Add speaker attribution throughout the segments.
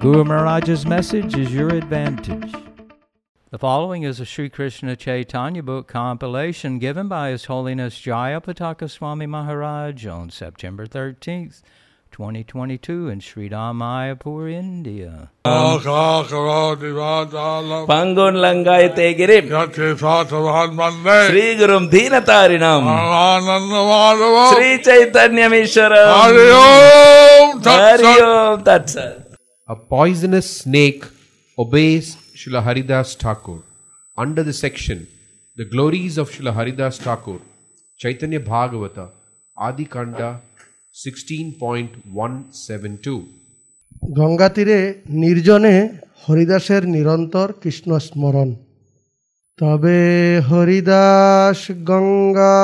Speaker 1: Guru Maharaj's message is your advantage. The following is a Sri Krishna Chaitanya book compilation given by His Holiness Jayapataka Swami Maharaj on September 13th, 2022 in Sri Mayapur, India.
Speaker 2: Sri Gurum Sri Chaitanya Hari Om
Speaker 3: A poisonous snake obeys Srila Haridas Thakur. Under the section, The Glories of Srila Haridas Thakur, Chaitanya Bhagavata, Adi Kanda 16.172.
Speaker 4: Ganga তীরে নির্জনে হরিদাসের নিরন্তর কৃষ্ণ স্মরণ তবে হরিদাস গঙ্গা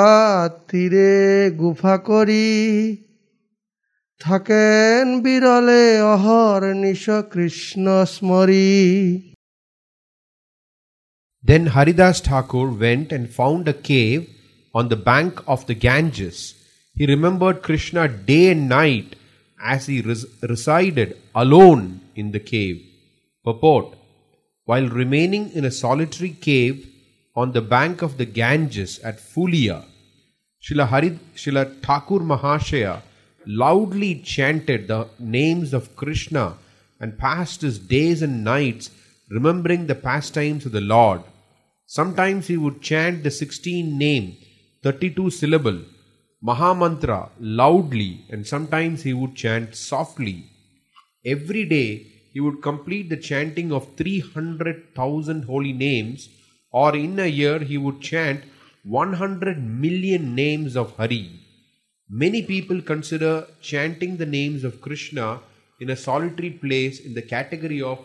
Speaker 4: তীরে গুফা করি থাকেন বিরলে অহর নিশ Krishna স্মরী
Speaker 3: Then Haridas Thakur went and found a cave on the bank of the Ganges. He remembered Krishna day and night as he res- resided alone in the cave. Purport While remaining in a solitary cave on the bank of the Ganges at Fulia, Srila, Harid- Srila Thakur Mahashaya loudly chanted the names of Krishna and passed his days and nights remembering the pastimes of the Lord. Sometimes he would chant the 16 name, 32 syllable, Mahamantra loudly, and sometimes he would chant softly. Every day he would complete the chanting of 300,000 holy names, or in a year he would chant 100 million names of Hari. Many people consider chanting the names of Krishna in a solitary place in the category of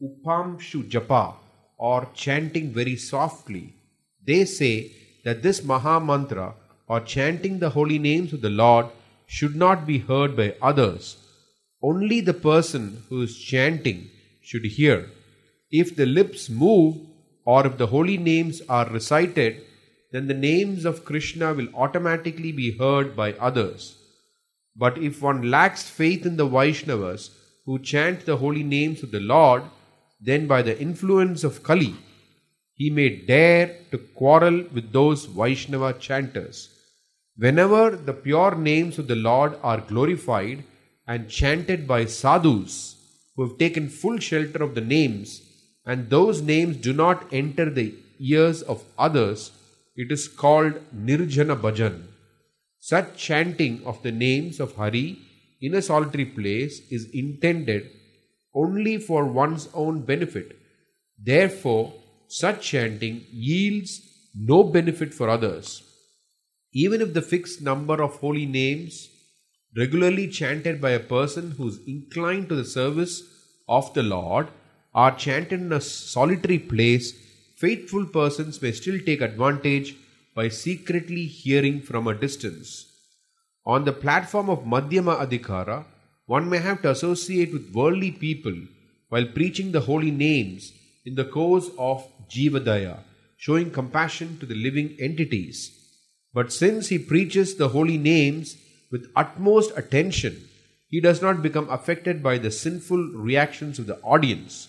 Speaker 3: Upamshu Japa or chanting very softly. They say that this Maha Mantra or chanting the holy names of the Lord should not be heard by others. Only the person who is chanting should hear. If the lips move or if the holy names are recited, then the names of Krishna will automatically be heard by others. But if one lacks faith in the Vaishnavas who chant the holy names of the Lord, then by the influence of Kali, he may dare to quarrel with those Vaishnava chanters. Whenever the pure names of the Lord are glorified and chanted by sadhus who have taken full shelter of the names, and those names do not enter the ears of others, it is called Nirjana Bhajan. Such chanting of the names of Hari in a solitary place is intended only for one's own benefit. Therefore, such chanting yields no benefit for others. Even if the fixed number of holy names regularly chanted by a person who is inclined to the service of the Lord are chanted in a solitary place, faithful persons may still take advantage by secretly hearing from a distance. On the platform of Madhyama Adhikara, one may have to associate with worldly people while preaching the holy names in the course of Jivadaya, showing compassion to the living entities. But since he preaches the holy names with utmost attention, he does not become affected by the sinful reactions of the audience.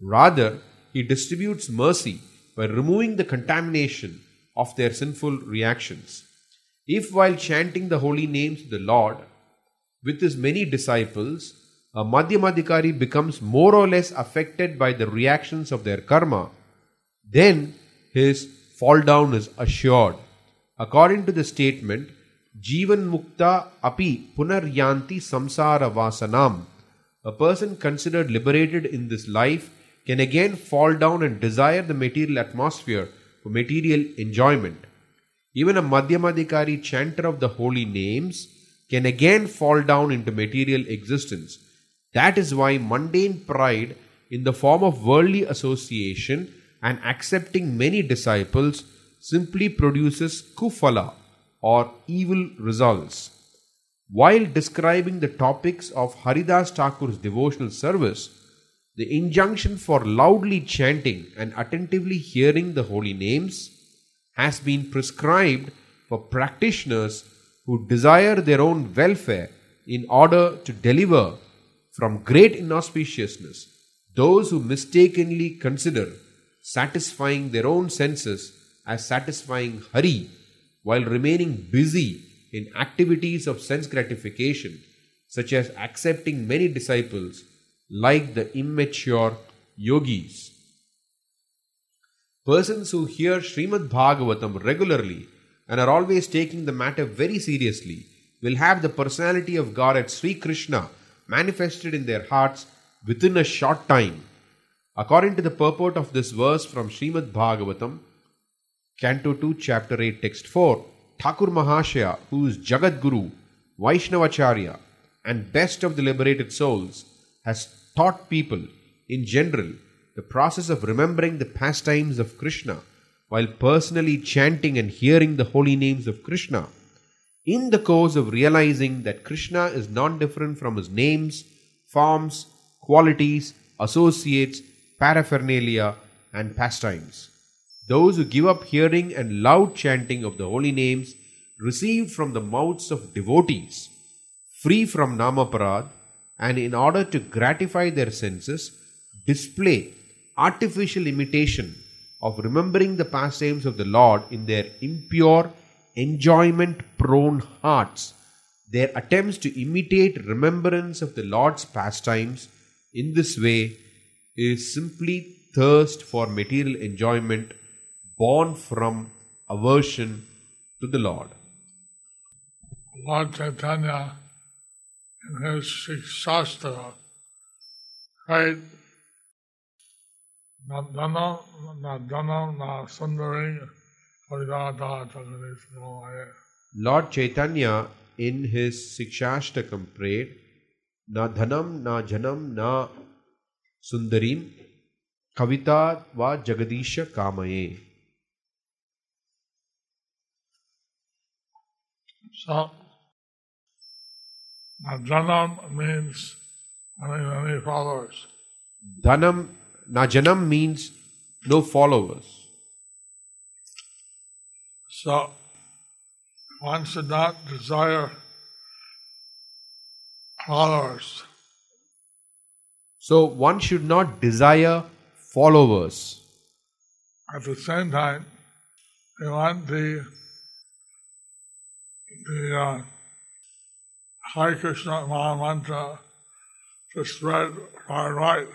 Speaker 3: Rather, he distributes mercy by removing the contamination of their sinful reactions. If while chanting the holy names of the Lord with his many disciples, a Madhyamadikari becomes more or less affected by the reactions of their karma, then his fall down is assured. According to the statement, Jivan Mukta api punaryanti samsara vasanam. A person considered liberated in this life can again fall down and desire the material atmosphere for material enjoyment. Even a Madhyamadikari chanter of the holy names can again fall down into material existence. That is why mundane pride in the form of worldly association and accepting many disciples simply produces kufala or evil results. While describing the topics of Haridas Thakur's devotional service, the injunction for loudly chanting and attentively hearing the holy names has been prescribed for practitioners who desire their own welfare in order to deliver from great inauspiciousness those who mistakenly consider satisfying their own senses as satisfying Hari while remaining busy in activities of sense gratification, such as accepting many disciples like the immature yogis. Persons who hear Srimad Bhagavatam regularly and are always taking the matter very seriously will have the personality of Godhead Sri Krishna manifested in their hearts within a short time. According to the purport of this verse from Srimad Bhagavatam, Canto 2, Chapter 8, Text 4, Thakur Mahashaya, who is Jagat Guru, Vaishnavacharya, and best of the liberated souls, has taught people in general the process of remembering the pastimes of Krishna while personally chanting and hearing the holy names of Krishna. In the course of realizing that Krishna is non different from his names, forms, qualities, associates, paraphernalia, and pastimes. Those who give up hearing and loud chanting of the holy names received from the mouths of devotees, free from namaparad, and in order to gratify their senses, display artificial imitation of remembering the pastimes of the Lord in their impure, enjoyment prone hearts. Their attempts to imitate remembrance of the Lord's pastimes in this way is simply thirst for material enjoyment born from aversion to the Lord.
Speaker 5: Lord Chaitanya शास्त्र है।
Speaker 3: Lord Chaitanya in his Shikshashtakam prayed न धनम न जनम न सुंदरी कविता व जगदीश कामये
Speaker 5: सा na dhanam means many, many followers.
Speaker 3: Dhanam, na janam means no followers.
Speaker 5: So one should not desire followers.
Speaker 3: So one should not desire followers.
Speaker 5: At the same time, we want the the uh, Hare Krishna Maha Mantra to spread far and wide.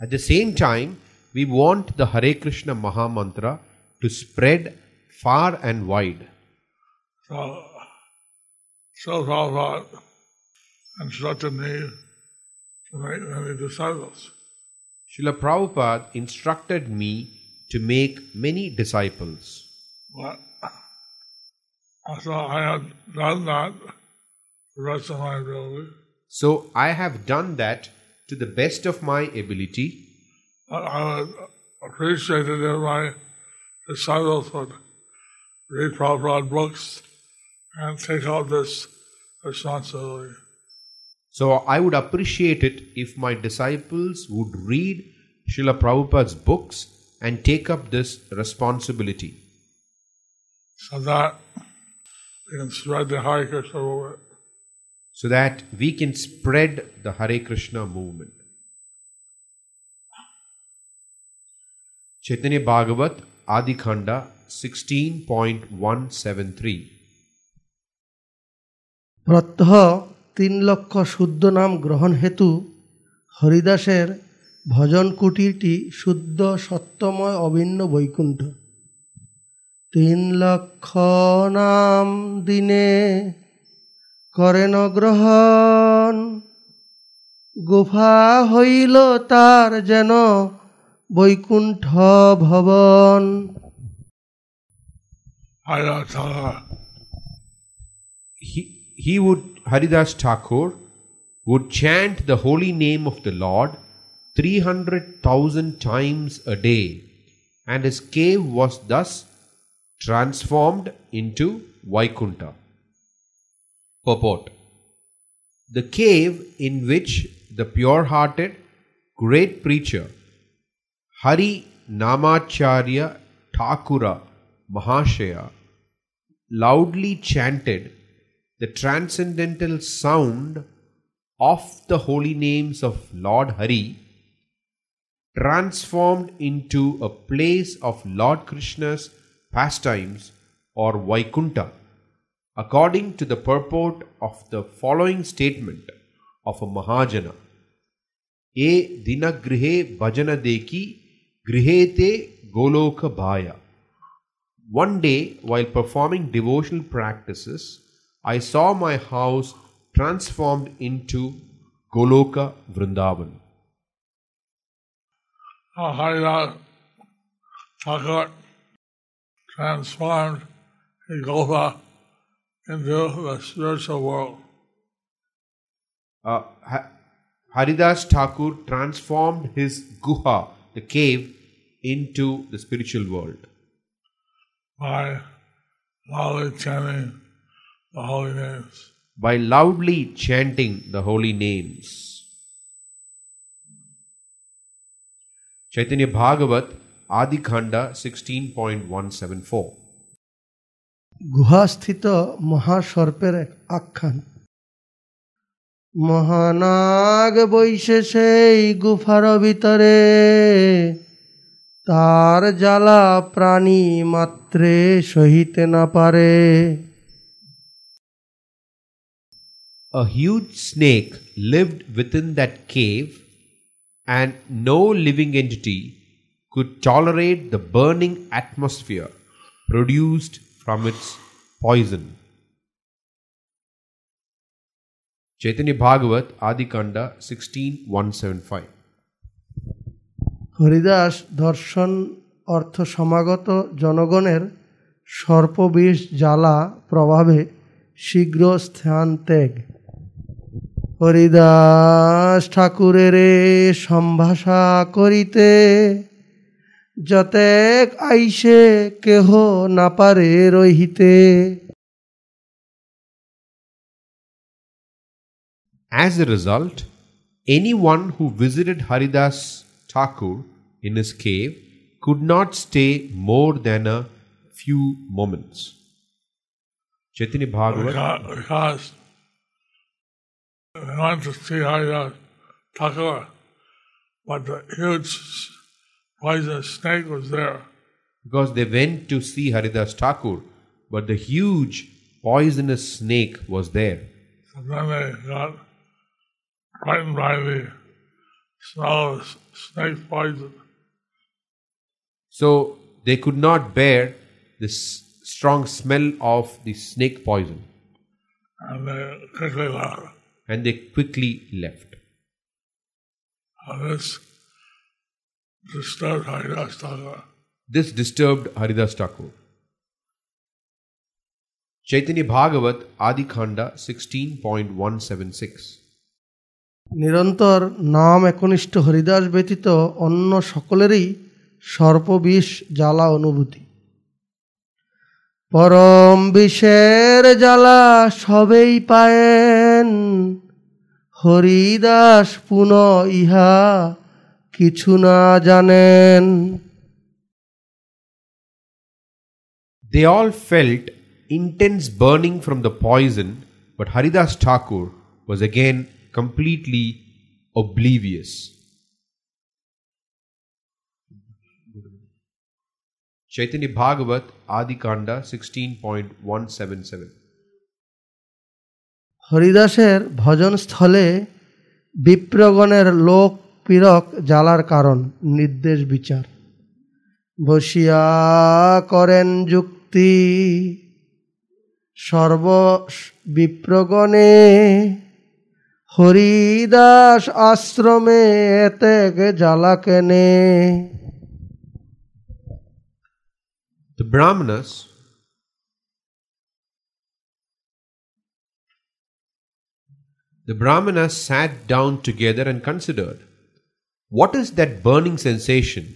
Speaker 3: At the same time, we want the Hare Krishna Maha Mantra to spread far and wide.
Speaker 5: So, so Prabhupada instructed me to make many disciples.
Speaker 3: Srila Prabhupada instructed me to make many disciples.
Speaker 5: But I have done that the rest of my ability.
Speaker 3: So I have done that to the best of my ability.
Speaker 5: I would appreciate it if my disciples would read Prabhupada books and take out this responsibility.
Speaker 3: So I would appreciate it if my disciples would read Srila Prabhupada's books and take up this responsibility
Speaker 5: so that we can spread the Hare Krishna movement.
Speaker 3: So that we can spread the Hare Krishna movement. Chaitanya Bhagavat Adi Khanda 16.173
Speaker 4: প্রত্যহ তিন লক্ষ শুদ্ধ নাম গ্রহণ হেতু হরিদাসের ভজন কুটিরটি শুদ্ধ সত্যময় অভিন্ন বৈকুণ্ঠ তিন লক্ষ নাম দিনে করেন গ্রহণ গুফা হইল তার যেন বৈকুণ্ঠ ভবন
Speaker 5: Ayatollah.
Speaker 3: he, he would, Haridas Thakur, would chant the holy name of the Lord 300,000 times a day, and his cave was thus transformed into Vaikunta. Purport The cave in which the pure hearted, great preacher Hari Namacharya Thakura Mahashaya loudly chanted the transcendental sound of the holy names of Lord Hari transformed into a place of Lord Krishna's pastimes or Vaikunta, according to the purport of the following statement of a Mahajana. E dinagrihe bhajana deki grihete goloka bhaya. One day, while performing devotional practices, I saw my house transformed into Goloka Vrindavan.
Speaker 5: Haridas Thakur transformed Gopa into the spiritual world.
Speaker 3: Uh, Ha- Haridas Thakur transformed his guha, the cave, into the spiritual world
Speaker 5: by loudly chanting the holy names.
Speaker 3: by loudly chanting the holy names. Chaitanya Bhagavat Adikhanda 16.174
Speaker 4: গুহাস্থিত মহাসর্পের এক আখ্যান মহানাগ বৈশে সেই গুফার ভিতরে তার জ্বালা প্রাণী মাত্রে সহিতে না পারে
Speaker 3: A huge snake lived within that cave, and no living entity could tolerate the burning atmosphere produced from its poison. Chaitanya Bhagavat Adikanda 16175
Speaker 4: Haridas দর্শন অর্থ সমাগত জনগণের সর্পবিষ জ্বালা প্রভাবে শীঘ্র স্থান ত্যাগ হরিদাস ঠাকুরের সম্ভাষা করিতে যতেক আইসে কেহ না পারে রহিতে
Speaker 3: As a result, anyone who visited Haridas Thakur in his cave could not stay more than a few moments. Chaitanya Bhagavat
Speaker 5: Because, because they went to see Haridas Thakur, but the huge poisonous snake was there.
Speaker 3: because they went to see Haridas Thakur, but the huge poisonous snake was there.
Speaker 5: So then they got frightened by the smell of snake poison.
Speaker 3: So they could not bear this strong smell of the snake poison
Speaker 5: And they quickly left.
Speaker 3: and they quickly left.
Speaker 5: This disturbed Haridas Thakur.
Speaker 3: This disturbed Haridas Thakur. Chaitanya Bhagavat Adikhanda 16.176
Speaker 4: নিরন্তর নাম একনিষ্ঠ হরিদাস ব্যতীত অন্য সকলেরই সর্পবিষ জ্বালা অনুভূতি পরম বিষের জ্বালা সবেই পায়েন হরিদাস পুন ইহা কিছু না জানেন
Speaker 3: They all felt intense burning from the poison, but Haridas Thakur was again completely oblivious. Chaitanya Bhagavat Adikanda 16.177
Speaker 4: হরিদাসের ভজন স্থলে বিপ্রগণের লোক পীরক জ্বালার কারণ, নির্দেশ বিচার বসিয়া করেন যুক্তি সর্ব বিপ্রগণে হরিদাস আশ্রমে এতে জ্বালা কেনে
Speaker 3: Brahmin's The Brahmanas sat down together and considered. What is that burning sensation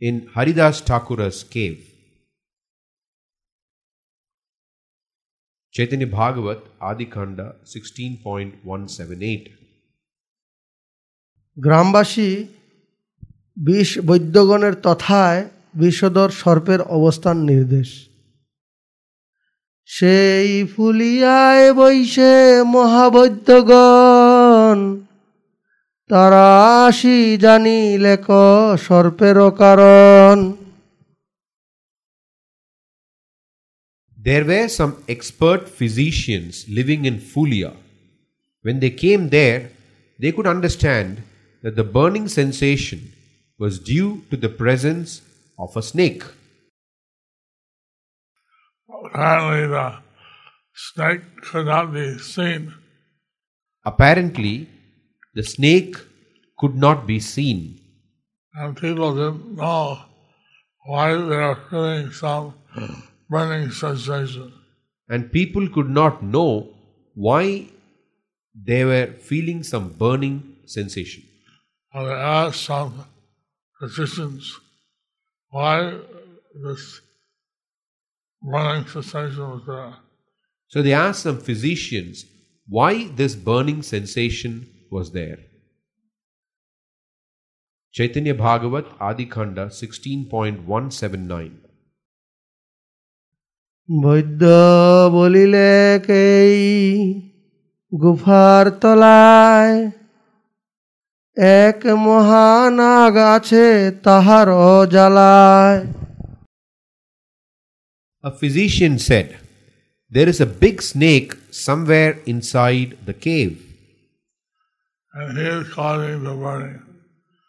Speaker 3: in Haridas Thakura's cave? Chaitanya Bhagavat Adikanda 16.178
Speaker 4: গ্রামবাসী বিষ বৈদ্যগণের তথায় বিষধর সর্পের অবস্থান নির্দেশ সেই ফুলিয়ায় বৈশে মহাবৈদ্যগণ তারা আসি জানি লেখ সর্পেরও কারণ
Speaker 3: There were some expert physicians living in Fulia. When they came there, they could understand that the burning sensation was due to the presence of a snake.
Speaker 5: Apparently, the snake could not be seen.
Speaker 3: Apparently, the snake could not be seen,
Speaker 5: and people didn't know why they were feeling some burning sensation.
Speaker 3: and people could not know why they were feeling some burning sensation.
Speaker 5: And they asked some physicians why this burning sensation was there.
Speaker 3: So they asked some physicians why this burning sensation was there. Chaitanya Bhagavat Adikhanda 16.179
Speaker 4: বৈদ্য বলিলে কেই গুফার তলায় এক মহানাগ আছে তাহার জ্বালায়
Speaker 3: A physician said, There is a big snake somewhere inside the cave,
Speaker 5: And he is causing the burning.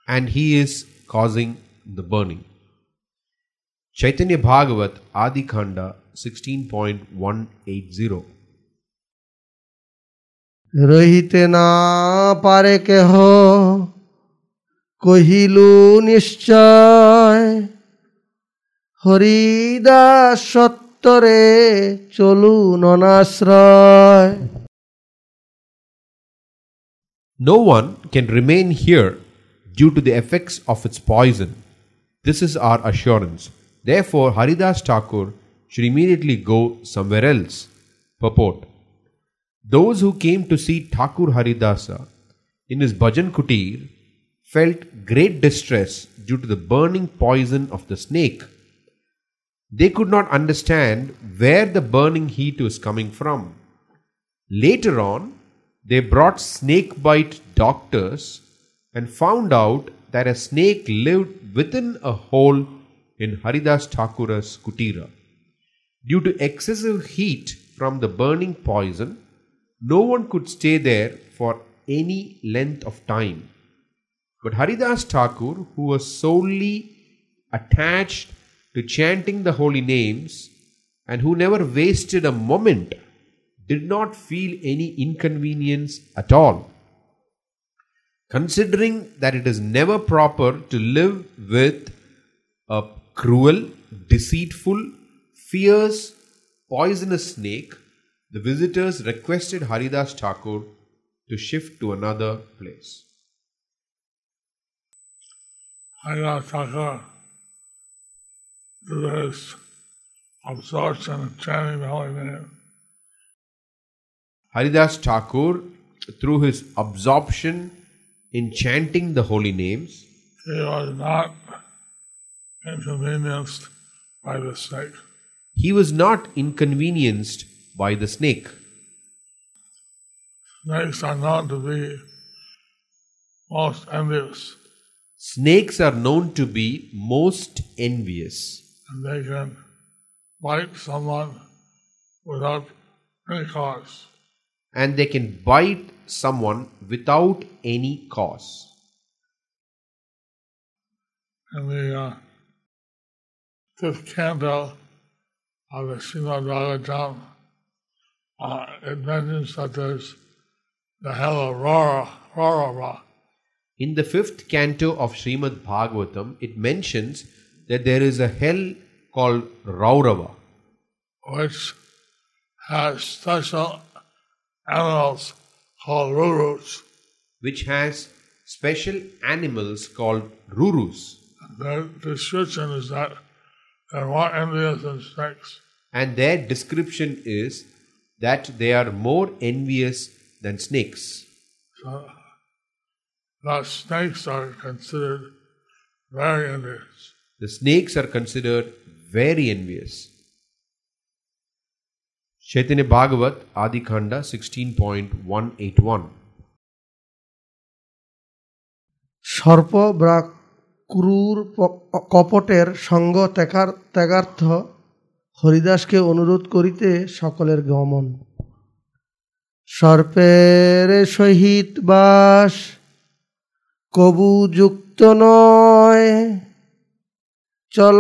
Speaker 3: and he is causing the burning. Chaitanya Bhagavat Adikhanda 16.180
Speaker 4: রহিতে না পারে কেহ কহিলু নিশ্চয় হরিদাস সত্তরে চলু ননাশ্রয়
Speaker 3: No one can remain here due to the effects of its poison. This is our assurance. Therefore, Haridas Thakur should immediately go somewhere else. Purport Those who came to see Thakur Haridasa in his Bhajan Kutir felt great distress due to the burning poison of the snake. They could not understand where the burning heat was coming from. Later on, they brought snake bite doctors and found out that a snake lived within a hole in Haridas Thakura's kutira. Due to excessive heat from the burning poison, no one could stay there for any length of time. But Haridas Thakur, who was solely attached to chanting the holy names and who never wasted a moment, did not feel any inconvenience at all. Considering that it is never proper to live with a cruel, deceitful, fierce, poisonous snake, the visitors requested Haridas Thakur to shift to another place.
Speaker 5: Haridas Thakur through his absorption in chanting the holy name,
Speaker 3: Haridas Thakur, through his absorption in chanting the holy names,
Speaker 5: he was not inconvenienced by the snake.
Speaker 3: he was not inconvenienced by the snake.
Speaker 5: Snakes are known to be most envious,
Speaker 3: Snakes are known to be most envious
Speaker 5: and they can bite someone without any cause.
Speaker 3: And they can bite someone without any cause.
Speaker 5: In the uh, fifth canto of the Srimad Bhagavatam, uh, it mentions that there's the hell of Rara, Rara,
Speaker 3: In the fifth canto of Srimad Bhagavatam, it mentions that there is a hell called Raurava,
Speaker 5: which has special animals called Rurus.
Speaker 3: which has special animals called rurus.
Speaker 5: Their description is that they're more envious than snakes.
Speaker 3: And their description is that they are more envious than snakes.
Speaker 5: So, snakes are considered very envious.
Speaker 3: The snakes are considered very envious. Chaitanya Bhagavat Adi Khanda 16.181
Speaker 4: সর্প বা ক্রূর কপটের সঙ্গ ত্যাগার ত্যাগার্থ হরিদাসকে অনুরোধ করিতে সকলের গমন। সর্পের সহিত বাস কবু যুক্ত নয়। চল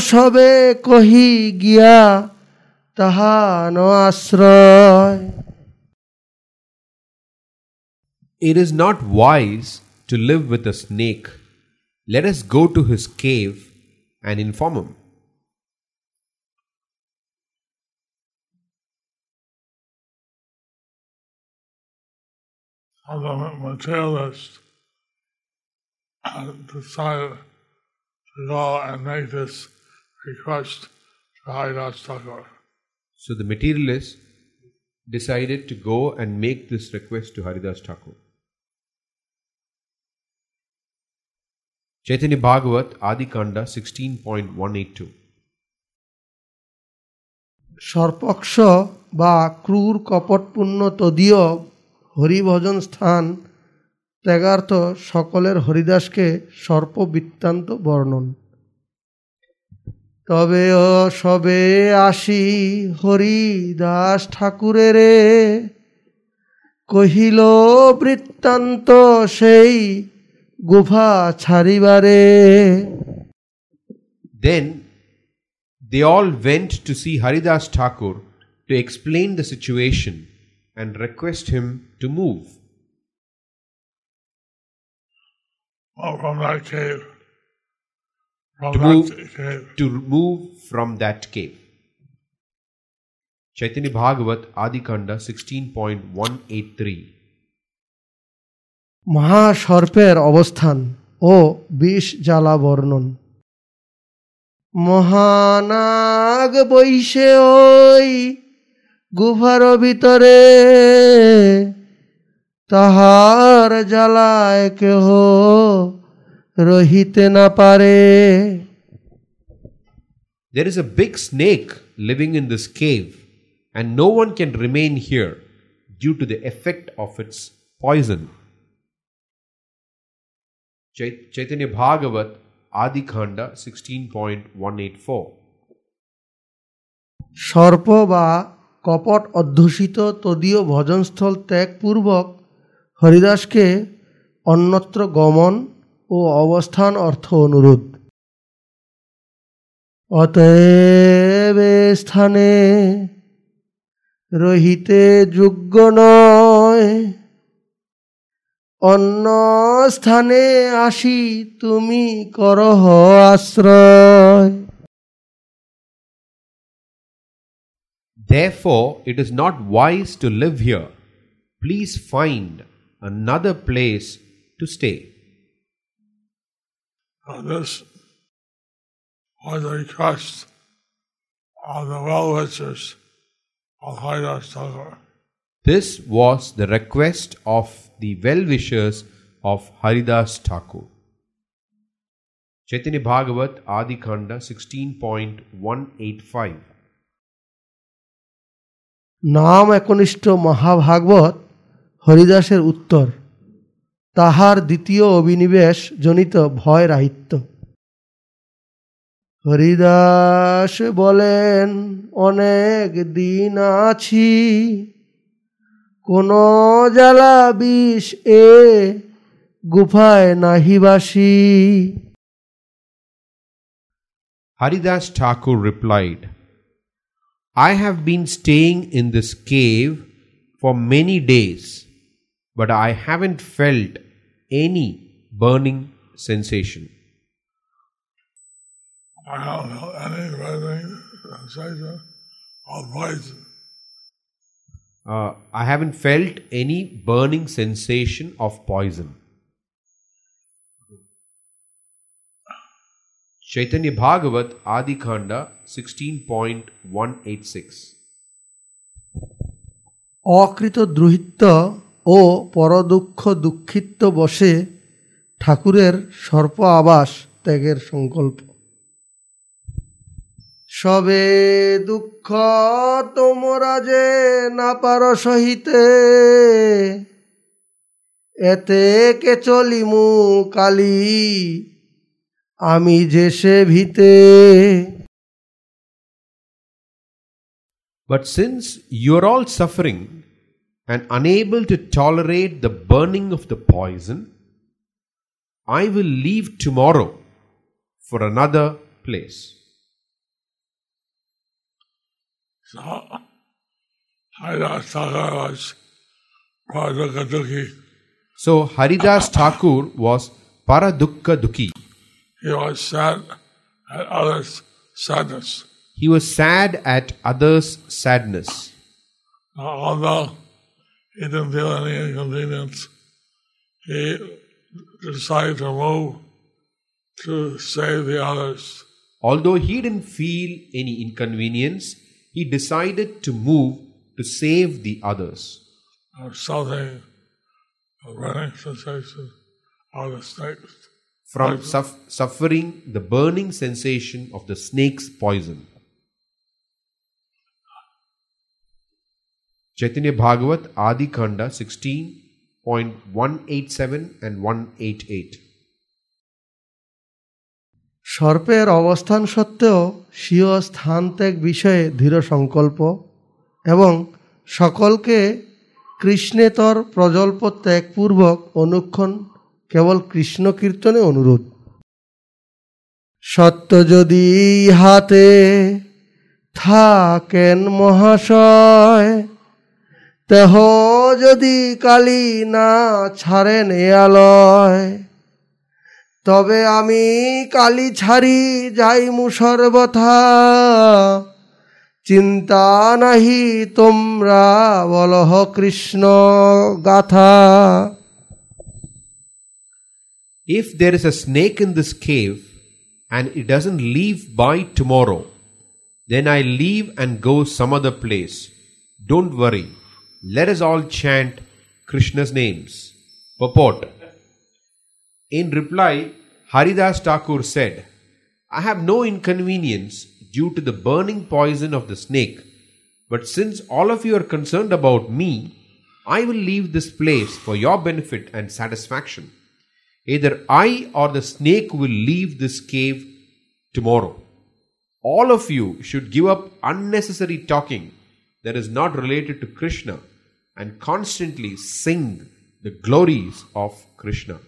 Speaker 4: সবে কহি গিয়া তাহা ন আশ্রয়
Speaker 3: It is not wise to live with a snake. Let us go to his cave and inform him.
Speaker 5: And the materialist uh, decided to go and make this request to Haridas Thakur.
Speaker 3: So the materialist decided to go and make this request to Haridas Thakur. Chaitanya Bhagavat Adi Kanda 16.182
Speaker 4: সর্পক্ষ বা ক্রূর কপটপূর্ণ তদীয় হরিভজন স্থান ত্যাগার্থ সকলের হরিদাসকে সর্প বৃত্তান্ত বর্ণন তবে ও সবে আসি হরিদাস ঠাকুরের কহিল বৃত্তান্ত সেই গুফা ছাড়িবারে
Speaker 3: then they all went to see Haridas Thakur to explain the situation and request him to move
Speaker 5: ওরকম লাগছে
Speaker 3: To move. To move from that cave. Chaitanya Bhagavat Adi Kanda 16.183
Speaker 4: মহাসর্পের অবস্থান ও বিষ জ্বালা বর্ণন মহানাগ বৈশে ওই গুফার ভিতরে তাহার জ্বালায় কেহ রহিতে না পারে
Speaker 3: There is a big snake living in this cave, and no one can remain here due to the effect of its poison. Chait- Chaitanya Bhagavat Adi Khanda 16.184
Speaker 4: সর্প বা কপট অধ্যুষিত তদীয় ভজনস্থল ত্যাগপূর্বক হরিদাসকে অন্যত্র গমন ও অবস্থান অর্থ অনুরোধ অতএব স্থানে রহিতে যোগ্য নয় অন্য স্থানে আসি তুমি করহ আশ্রয়
Speaker 3: Therefore, it is not wise to live here. Please find another place to stay.
Speaker 5: Uh, this was a request of the well wishers of Haridas Thakur.
Speaker 3: This was the request of the well wishers of Haridas Thakur. Chaitanya Bhagavat Adi Khanda 16.185
Speaker 4: নাম একনিষ্ঠ মহাভাগবত হরিদাসের উত্তর তাহার দ্বিতীয় অভিনিবেশ জনিত ভয় রাহিত্য। হরিদাস বলেন, অনেক দিন আছি, কোন জ্বালা বিষ এ গুফায় নাহিবাসি
Speaker 3: Haridas Thakur replied I have been staying in this cave for many days but I haven't felt any burning sensation.
Speaker 5: I don't know any burning sensation of poison.
Speaker 3: Uh, I haven't felt any burning sensation of poison. Chaitanya Bhagavat Adi Khanda 16.186
Speaker 4: অকৃত druhitta. ও পরদুঃখ দুঃখিত্ব বসে ঠাকুরের সর্প আবাস ত্যাগের সংকল্প। সবে দুঃখ তোমরা যে না পার সহিতে, এতে কে চলিমু কালী, আমি যে সে ভিতে।
Speaker 3: Since you are all suffering and unable to tolerate the burning of the poison, I will leave tomorrow for another place.
Speaker 5: So, Haridas Thakur was Paradukadukhi.
Speaker 3: So Haridas Thakur was Paradukka Dukhi.
Speaker 5: He was sad at others' sadness.
Speaker 3: He was sad at others' sadness.
Speaker 5: Although he didn't feel any inconvenience, he decided to move to save the others.
Speaker 3: Although he didn't feel any inconvenience, he decided to move to save the others.
Speaker 5: Something, a running sensation of the snakes.
Speaker 3: From suff- suffering the burning sensation of the snake's poison. Chaitanya Bhagavat, Adi Khanda 16.187 and 188.
Speaker 4: সর্পের অবস্থান সত্ত্বেও স্বীয় স্থান ত্যাগ বিষয়ে দৃঢ় সংকল্প এবং সকলকে কৃষ্ণেতর প্রজল্প ত্যাগপূর্বক অনুক্ষণ কেবল কৃষ্ণ কীর্তনে অনুরোধ সত্য যদি হাতে থাকেন মহাশয় তেহ যদি কালী না ছাড়েন আলয় তবে আমি কালি ছাড়ি যাইমু সর্বথা চিন্তা নাহি তোমরা বলহ কৃষ্ণ গাথা
Speaker 3: If there is a snake in this cave and it doesn't leave by tomorrow, then I leave and go some other place. Don't worry. Let us all chant Krishna's names. Purport. In reply, Haridas Thakur said, I have no inconvenience due to the burning poison of the snake, but since all of you are concerned about me, I will leave this place for your benefit and satisfaction. Either I or the snake will leave this cave tomorrow. All of you should give up unnecessary talking that is not related to Krishna and constantly sing the glories of Krishna.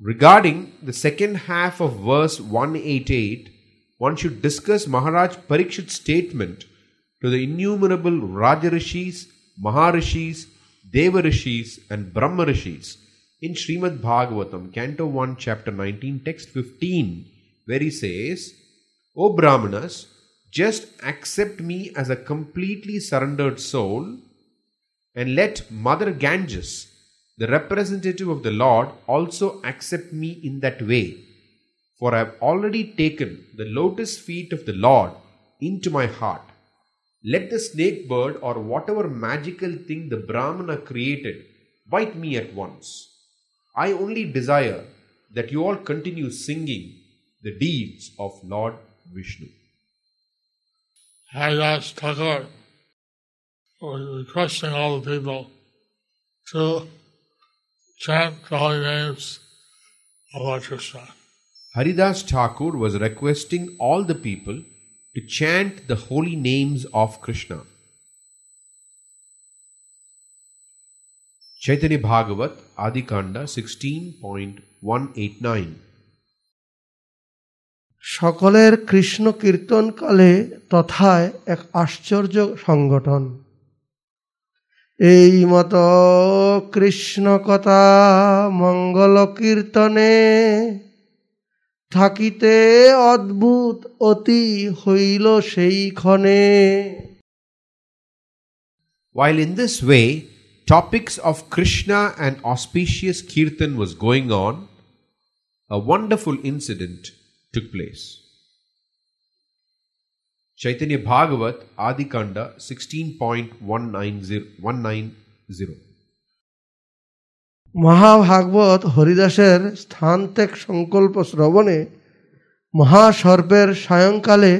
Speaker 3: Regarding the second half of verse 188, one should discuss Maharaj Parikshit's statement to the innumerable Rajarishis, Maharishis, Devarishis, and Brahmarishis in Srimad Bhagavatam, Canto 1, Chapter 19, Text 15, where he says, O Brahmanas, just accept me as a completely surrendered soul and let Mother Ganges, the representative of the Lord, also accept me in that way. For I have already taken the lotus feet of the Lord into my heart. Let the snake bird or whatever magical thing the Brahmana created bite me at once. I only desire that you all continue singing the deeds of Lord Vishnu.
Speaker 5: Haridas Thakur was requesting all the people to chant the holy names of Lord Krishna.
Speaker 3: Haridas Thakur was requesting all the people to chant the holy names of Krishna. Chaitanya Bhagavat Adikanda 16.189
Speaker 4: সকলের কৃষ্ণ কীর্তনকালে তথায় এক আশ্চর্য সংগঠন এই মত কৃষ্ণ কথা মঙ্গল কীর্তনে থাকিতে অদ্ভুত অতি হইল সেই ক্ষণে
Speaker 3: While in this way, topics of Krishna and auspicious Kirtan was going on, a wonderful incident took place. Chaitanya Bhagavat Adi Kanda 16.190.
Speaker 4: মহাভাগবত হরিদাসের স্থান ত্যাগ সংকল্প শ্রবণে মহাসর্পের সায়ংকালে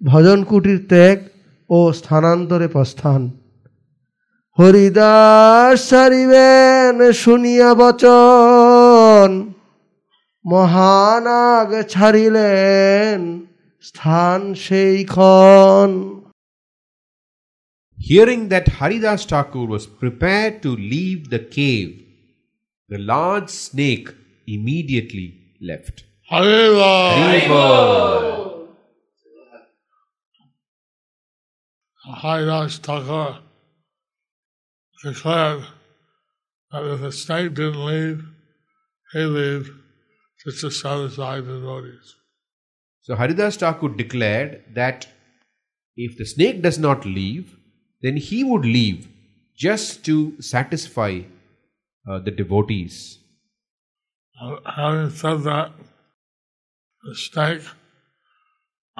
Speaker 4: ভজন কুটির ত্যাগ ও স্থানান্তরে প্রস্থান হরিদাস ছাড়িবেন শুনিয়া বচন মহানাগ ছাড়িলেন স্থান সেই ক্ষণ
Speaker 3: Hearing that Haridas Thakur was prepared to leave the cave, the large snake immediately left.
Speaker 5: Haribo. Haridas Thakur declared that if the snake didn't leave, he leave just to satisfy the devotees.
Speaker 3: So Haridas Thakur declared that if the snake does not leave, then he would leave just to satisfy uh, the devotees.
Speaker 5: Having said that, the snake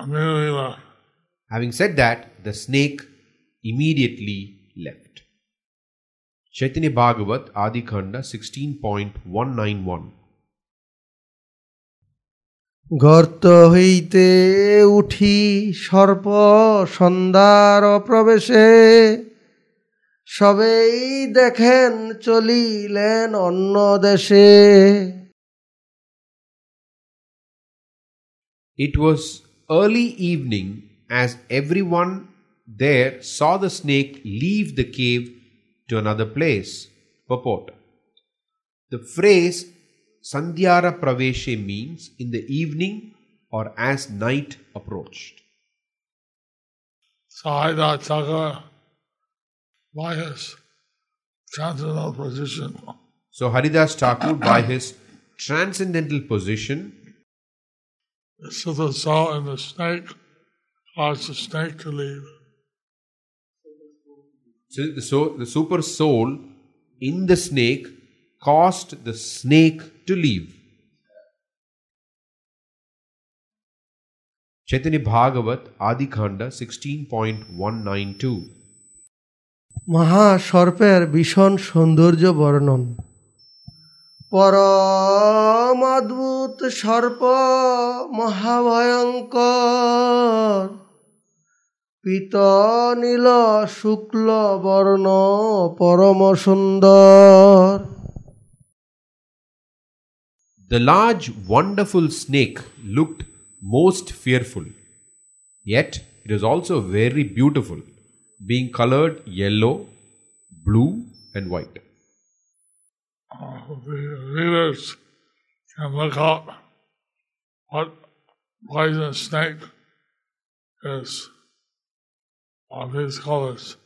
Speaker 5: immediately left.
Speaker 3: Having said that, the snake immediately left. Chaitanya Bhagavat Adi Khanda 16.191
Speaker 4: গর্ত হইতে উঠি সর্প সন্ধ্যার প্রবেশে সবেই দেখেন চলিলেন অন্য দেশে
Speaker 3: It was early evening as everyone there saw the snake leave the cave to another place. Purport The phrase Sandhyara Praveshe means in the evening or as night approached.
Speaker 5: So Haridas Thakur, by his transcendental position,
Speaker 3: So Haridas Thakur, by his transcendental position,
Speaker 5: So the soul and the snake caused the snake to leave.
Speaker 3: so the, so the super soul in the snake caused the snake to leave. Chaitanya Bhagavat Adi Khanda 16.192
Speaker 4: মহাসর্পের ভীষণ সৌন্দর্য বর্ণন পরম অদ্ভুত সর্প মহাভয়ঙ্কর পিত নীল শুক্ল বর্ণ পরম সুন্দর
Speaker 3: The large, wonderful snake looked most fearful, yet it was also very beautiful, being colored yellow, blue, and white.
Speaker 5: The readers can look up what poison snake is of these colors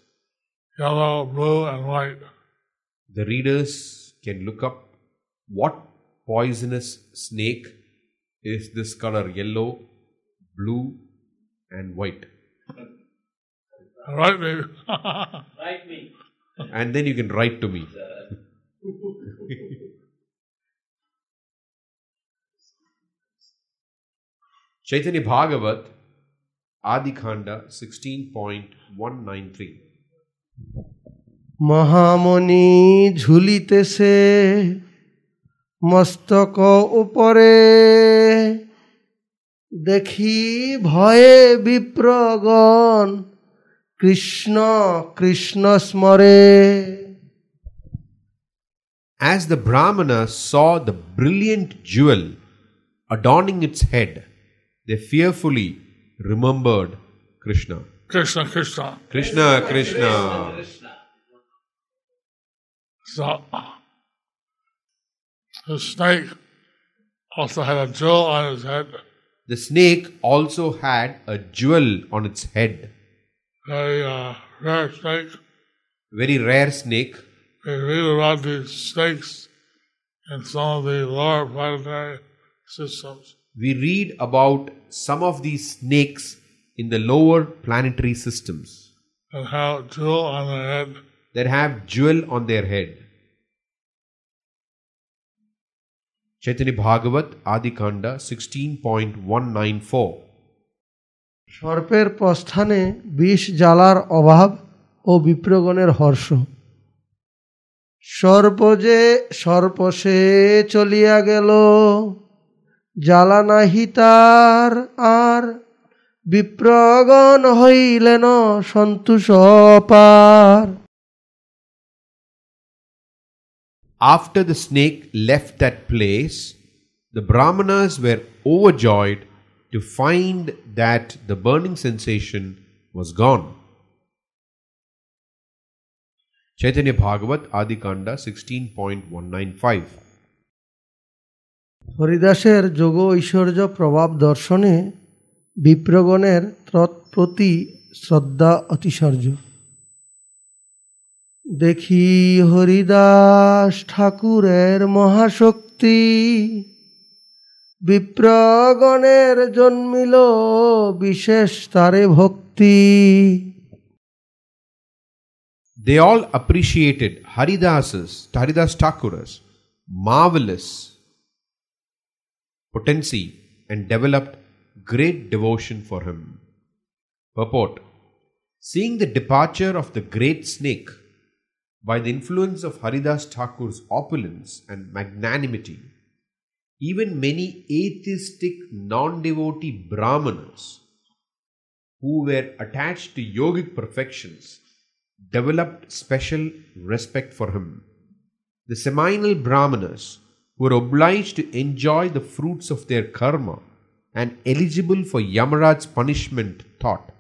Speaker 5: yellow, blue, and white.
Speaker 3: The readers can look up what poisonous snake is this color yellow, blue, and white.
Speaker 5: Right, me.
Speaker 3: And then you can write to me. Chaitanya Bhagavat Adi Khanda 16.193
Speaker 4: মহামণি ঝুলিতেছে মস্তক উপরে দেখি ভয়ে বিপ্রগণ Krishna Krishna স্মরে
Speaker 3: As the Brahmana saw the brilliant jewel adorning its head, they fearfully remembered Krishna.
Speaker 5: Krishna, Krishna.
Speaker 3: Krishna, Krishna.
Speaker 5: So the snake also had a jewel on his head.
Speaker 3: The snake also had a jewel on its head.
Speaker 5: Very uh, rare snake.
Speaker 3: Very rare snake.
Speaker 5: We read about these snakes in some of the lower planetary systems.
Speaker 3: We read about some of these snakes in the lower planetary systems
Speaker 5: and have jewel on their head.
Speaker 3: that have jewel on their head. Chaitanya Bhagavat Adikanda 16.194.
Speaker 4: সর্পের প্রস্থানে বিষ জ্বালার অভাব ও বিপ্রগণের হর্ষ সর্প যে সর্প সে চলিয়া গেল, জ্বালা নাহি তার আর বিপ্রগণ হইলেন সন্তোষ অপার
Speaker 3: After the snake left that place, the Brahmanas were overjoyed to find that the burning sensation was gone. Chaitanya Bhagavat Adikanda 16.195
Speaker 4: হরিদাসের যোগ ঐশ্বর্য প্রভাব দর্শনে বিপ্রগণের তৎপ্রতি শ্রদ্ধা অতিশর্য দেখি হরিদাস ঠাকুরের মহাশক্তি বিপ্রগণের জন্মিল বিশেষ তারে ভক্তি
Speaker 3: They all appreciated Haridas's, Haridas Thakura's marvelous potency and developed great devotion for him. Purport Seeing the departure of the great snake by the influence of Haridas Thakur's opulence and magnanimity, even many atheistic non devotee Brahmanas who were attached to yogic perfections developed special respect for him. The seminal Brahmanas who were obliged to enjoy the fruits of their karma and eligible for Yamaraj's punishment thought.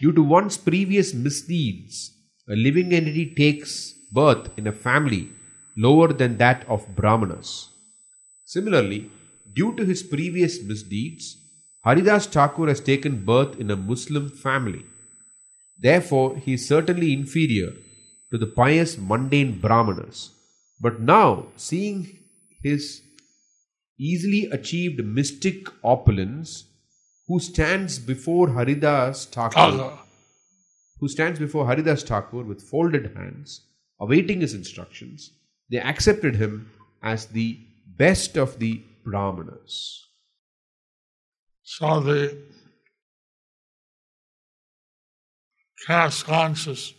Speaker 3: Due to one's previous misdeeds, a living entity takes birth in a family lower than that of Brahmanas. Similarly, due to his previous misdeeds, Haridas Thakur has taken birth in a Muslim family. Therefore, he is certainly inferior to the pious mundane Brahmanas. But now, seeing his easily achieved mystic opulence, who stands before Haridas Thakur. Who stands before Haridas Thakur with folded hands, awaiting his instructions, they accepted him as the best of the Brahmanas.
Speaker 5: So the caste conscious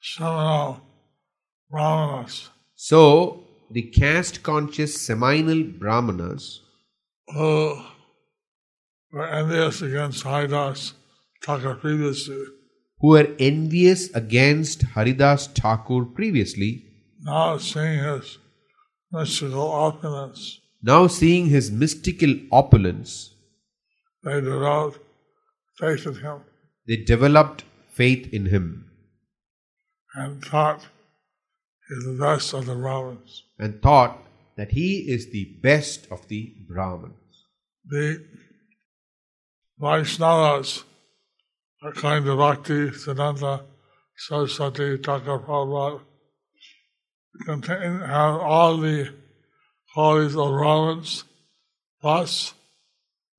Speaker 5: seminal brahmanas.
Speaker 3: So, the caste conscious seminal Brahmanas
Speaker 5: who were envious against Haridas
Speaker 3: who were envious against Haridas Thakur previously,
Speaker 5: now seeing his mystical opulence,
Speaker 3: now seeing his mystical opulence,
Speaker 5: they developed faith in him.
Speaker 3: They developed faith in him.
Speaker 5: And thought he's the best of the Brahmins.
Speaker 3: and thought that he is the best of the Brahmins.
Speaker 5: The Vaishnavas, according to Bhakti Siddhanta Saraswati Thakur Prabhupada, contain have all the qualities of Brahmins plus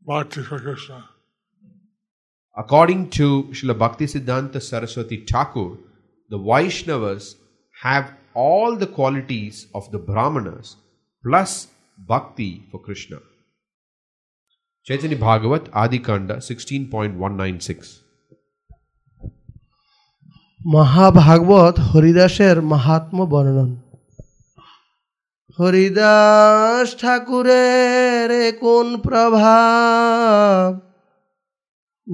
Speaker 5: Bhakti for Krishna.
Speaker 3: According to Srila Bhakti Siddhanta Saraswati Thakur, the Vaishnavas have all the qualities of the Brahmanas plus bhakti for Krishna. Chaitanya Bhagavat Adikanda 16.196
Speaker 4: মহাভাগবত হরিদাসের মাহাত্ম বর্ণন হরিদাস ঠাকুরের এ কোন প্রভাব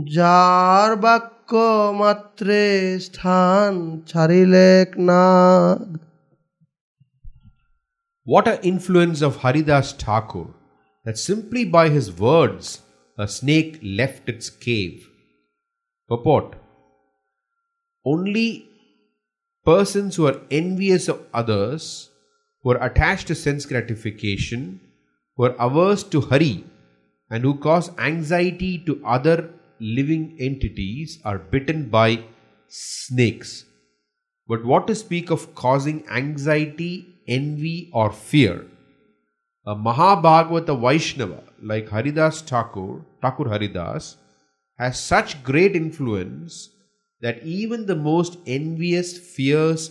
Speaker 4: যার বাক্য মাত্রে স্থান ছাড়িলেক নাগ
Speaker 3: What an influence of Haridas Thakur that simply by his words a snake left its cave. Purport Only persons who are envious of others, who are attached to sense gratification, who are averse to Hari, and who cause anxiety to other living entities are bitten by snakes. But what to speak of causing anxiety, envy, or fear? A Mahabhagavata Vaishnava like Haridas Thakur, Thakur Haridas, has such great influence that even the most envious, fierce,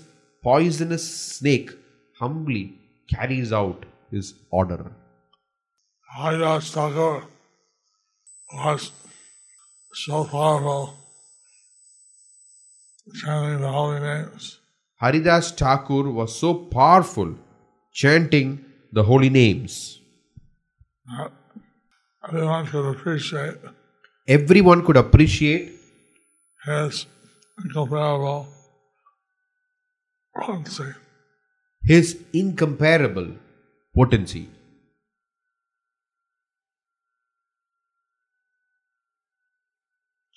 Speaker 3: poisonous snake humbly carries out his order.
Speaker 5: Haridas Thakur was so powerful chanting the holy names.
Speaker 3: Haridas Thakur was so powerful chanting the holy names.
Speaker 5: that Everyone could appreciate
Speaker 3: Everyone could appreciate
Speaker 5: his incomparable potency.
Speaker 3: his incomparable potency.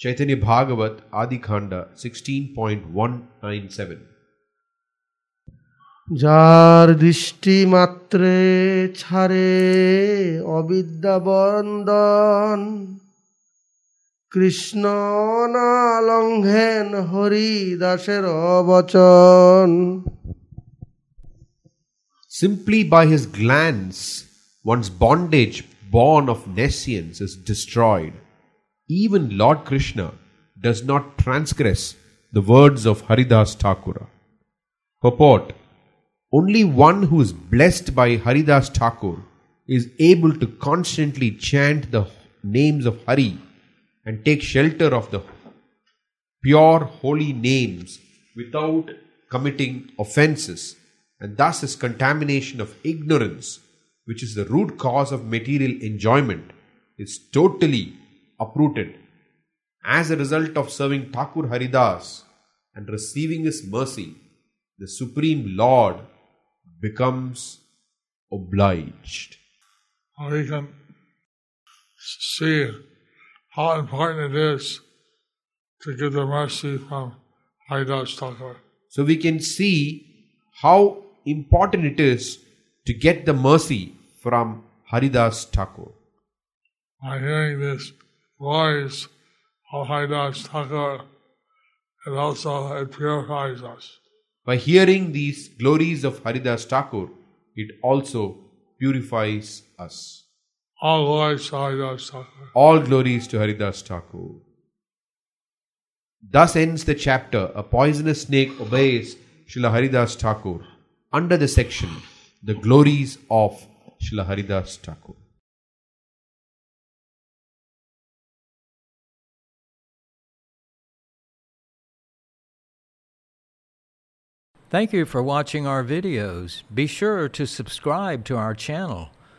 Speaker 3: Chaitanya Bhagavat Adi Khanda 16.197
Speaker 4: যার দৃষ্টি মাত্রে ছাড়ে অবিদ্যা বন্দন কৃষ্ণ না লঙ্ঘেন হরি দাসের বচন
Speaker 3: Simply by his glance, one's bondage born of nescience is destroyed. Even Lord Krishna does not transgress the words of Haridas Thakura. Purport Only one who is blessed by Haridas Thakur is able to constantly chant the names of Hari and take shelter of the pure holy names without committing offenses, and thus his contamination of ignorance, which is the root cause of material enjoyment, is totally uprooted. As a result of serving Thakur Haridas and receiving his mercy, the Supreme Lord becomes obliged.
Speaker 5: Can see how important it is to get the mercy from Haridas Thakur.
Speaker 3: So we can see how important it is to get the mercy from Haridas Thakur.
Speaker 5: By hearing this voice of Haridas Thakur, it also it purifies us.
Speaker 3: By hearing these glories of Haridas Thakur, it also purifies us.
Speaker 5: All glories to Haridas Thakur.
Speaker 3: All glories to Haridas Thakur. Thus ends the chapter A Poisonous Snake Obeys Srila Haridas Thakur under the section The Glories of Srila Haridas Thakur.
Speaker 1: Thank you for watching our videos. Be sure to subscribe to our channel.